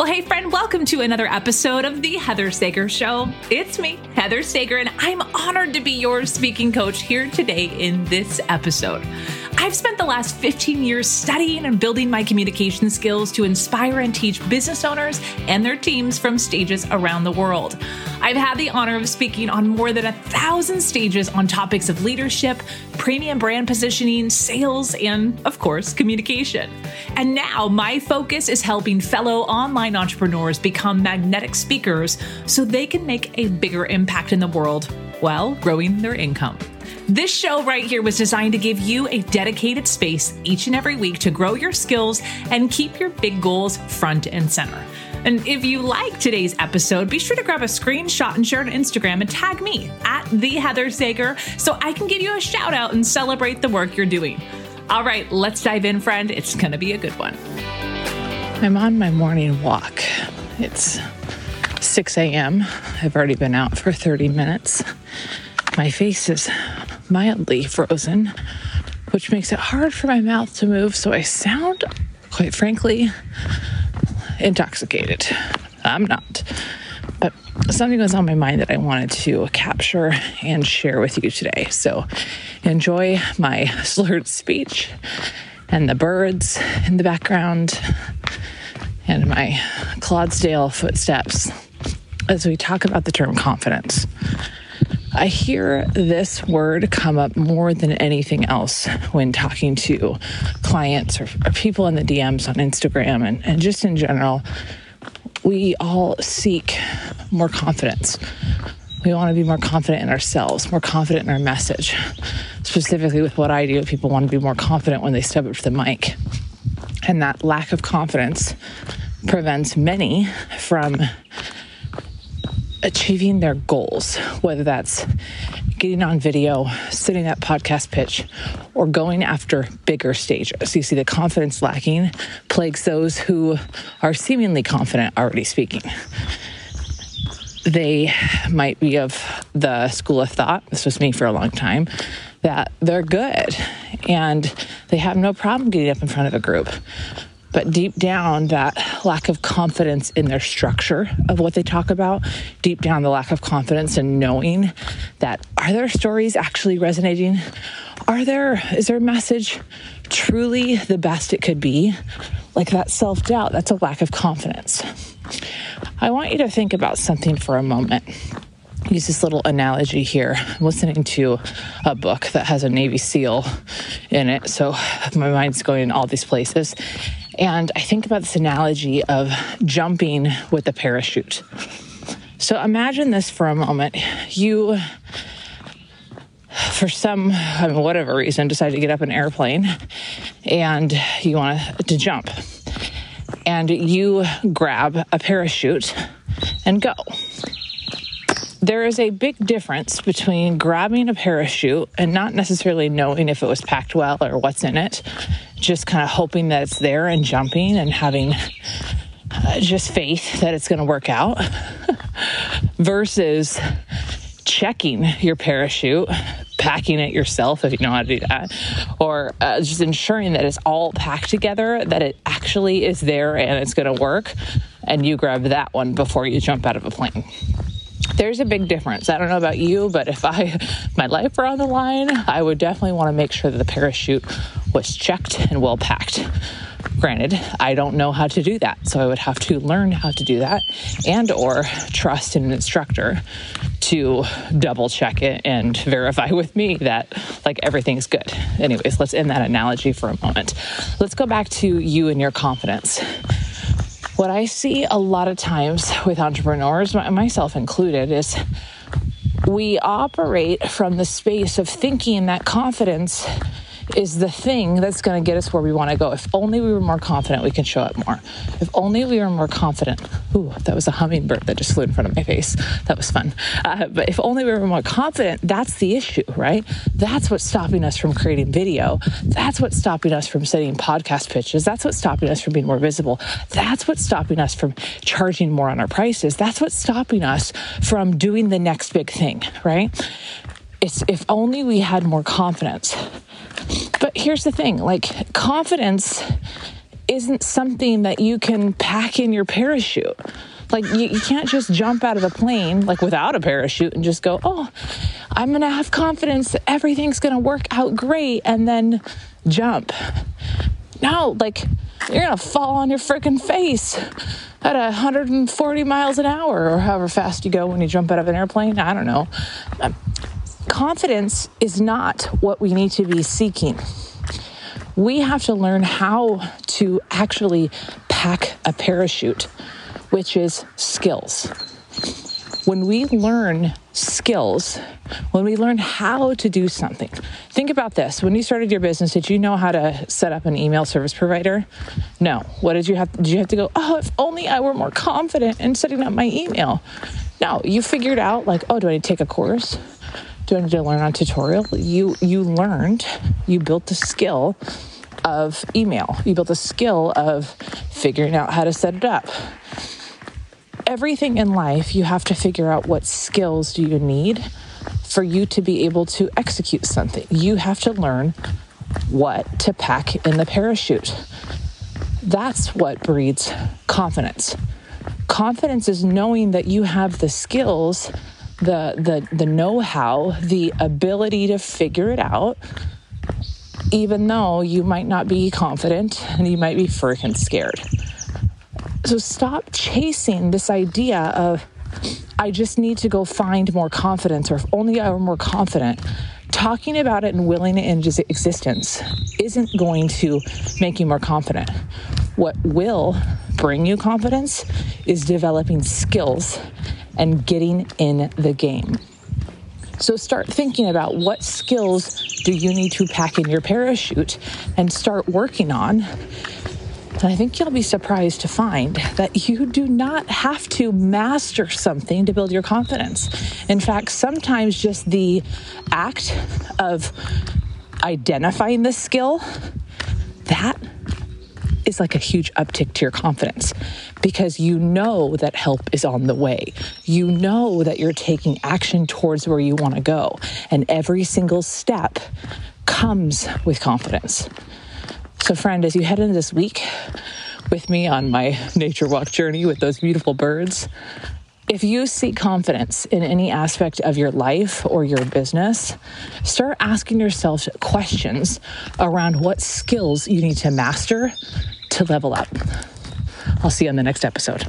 Well, hey, friend, welcome to another episode of The Heather Sager Show. It's me, Heather Sager, and I'm honored to be your speaking coach here today in this episode. I've spent the last 15 years studying and building my communication skills to inspire and teach business owners and their teams from stages around the world. I've had the honor of speaking on more than a thousand stages on topics of leadership, premium brand positioning, sales, and, of course, communication. And now my focus is helping fellow online entrepreneurs become magnetic speakers so they can make a bigger impact in the world while growing their income. This show right here was designed to give you a dedicated space each and every week to grow your skills and keep your big goals front and center. And if you like today's episode, be sure to grab a screenshot and share it on Instagram and tag me at the Heather Sager so I can give you a shout out and celebrate the work you're doing. All right, let's dive in, friend. It's going to be a good one. I'm on my morning walk. It's 6 a.m. I've already been out for 30 minutes. My face is mildly frozen, which makes it hard for my mouth to move, so I sound, quite frankly, intoxicated. I'm not. But something was on my mind that I wanted to capture and share with you today. So enjoy my slurred speech and the birds in the background and my Clydesdale footsteps as we talk about the term confidence. I hear this word come up more than anything else when talking to clients or, or people in the DMs on Instagram and, and just in general. We all seek more confidence. We want to be more confident in ourselves, more confident in our message. Specifically, with what I do, people want to be more confident when they step up to the mic. And that lack of confidence prevents many from achieving their goals, whether that's getting on video, sitting that podcast pitch, or going after bigger stages. You see, the confidence lacking plagues those who are seemingly confident already speaking. They might be of the school of thought, this was me for a long time, that they're good and they have no problem getting up in front of a group but deep down, that lack of confidence in their structure of what they talk about, deep down, the lack of confidence in knowing that are their stories actually resonating? Are there, is their message truly the best it could be? Like that self doubt, that's a lack of confidence. I want you to think about something for a moment use this little analogy here. I'm listening to a book that has a Navy SEAL in it, so my mind's going in all these places. And I think about this analogy of jumping with a parachute. So imagine this for a moment. You, for some I mean, whatever reason, decide to get up an airplane and you want to jump. And you grab a parachute and go. There is a big difference between grabbing a parachute and not necessarily knowing if it was packed well or what's in it, just kind of hoping that it's there and jumping and having uh, just faith that it's going to work out, versus checking your parachute, packing it yourself if you know how to do that, or uh, just ensuring that it's all packed together, that it actually is there and it's going to work, and you grab that one before you jump out of a plane there's a big difference. I don't know about you, but if I my life were on the line, I would definitely want to make sure that the parachute was checked and well packed. Granted, I don't know how to do that, so I would have to learn how to do that and or trust an instructor to double check it and verify with me that like everything's good. Anyways, let's end that analogy for a moment. Let's go back to you and your confidence what I see a lot of times with entrepreneurs, myself included, is we operate from the space of thinking that confidence is the thing that's going to get us where we want to go. If only we were more confident, we can show up more. If only we were more confident. Ooh, that was a hummingbird that just flew in front of my face. That was fun. Uh, but if only we were more confident, that's the issue, right? That's what's stopping us from creating video. That's what's stopping us from setting podcast pitches. That's what's stopping us from being more visible. That's what's stopping us from charging more on our prices. That's what's stopping us from doing the next big thing, right? It's if only we had more confidence. But here's the thing like, confidence isn't something that you can pack in your parachute. Like you, you, can't just jump out of the plane like without a parachute and just go, "Oh, I'm to have confidence that everything's to work out great," and then jump. No, like you're to fall on your freaking face at 140 miles an hour or however fast you go when you jump out of an airplane. I don't know. Confidence is not what we need to be seeking we have to learn how to actually pack a parachute, which is skills. When we learn skills, when we learn how to do something, think about this. When you started your business, did you know how to set up an email service provider? No. What did you have? Did you have to go, oh, if only I were more confident in setting up my email? No, you figured out, like, oh, do I need to take a course? Do I to learn on tutorial? You you learned, you built the skill of email. You built the skill of figuring out how to set it up. Everything in life, you have to figure out what skills do you need for you to be able to execute something. You have to learn what to pack in the parachute. That's what breeds confidence. Confidence is knowing that you have the skills, the the the know-how, the ability to figure it out even though you might not be confident and you might be freaking scared. So stop chasing this idea of, I just need to go find more confidence, or if only I were more confident. Talking about it and willing it into existence isn't going to make you more confident. What will bring you confidence is developing skills and getting in the game. So start thinking about what skills do you need to pack in your parachute and start working on. And I think you'll be surprised to find that you do not have to master something to build your confidence. In fact, sometimes just the act of identifying the skill, that is like a huge uptick to your confidence because you know that help is on the way. You know that you're taking action towards where you want to go. And every single step comes with confidence. So, friend, as you head into this week with me on my nature walk journey with those beautiful birds, if you seek confidence in any aspect of your life or your business, start asking yourself questions around what skills you need to master to level up. I'll see you on the next episode.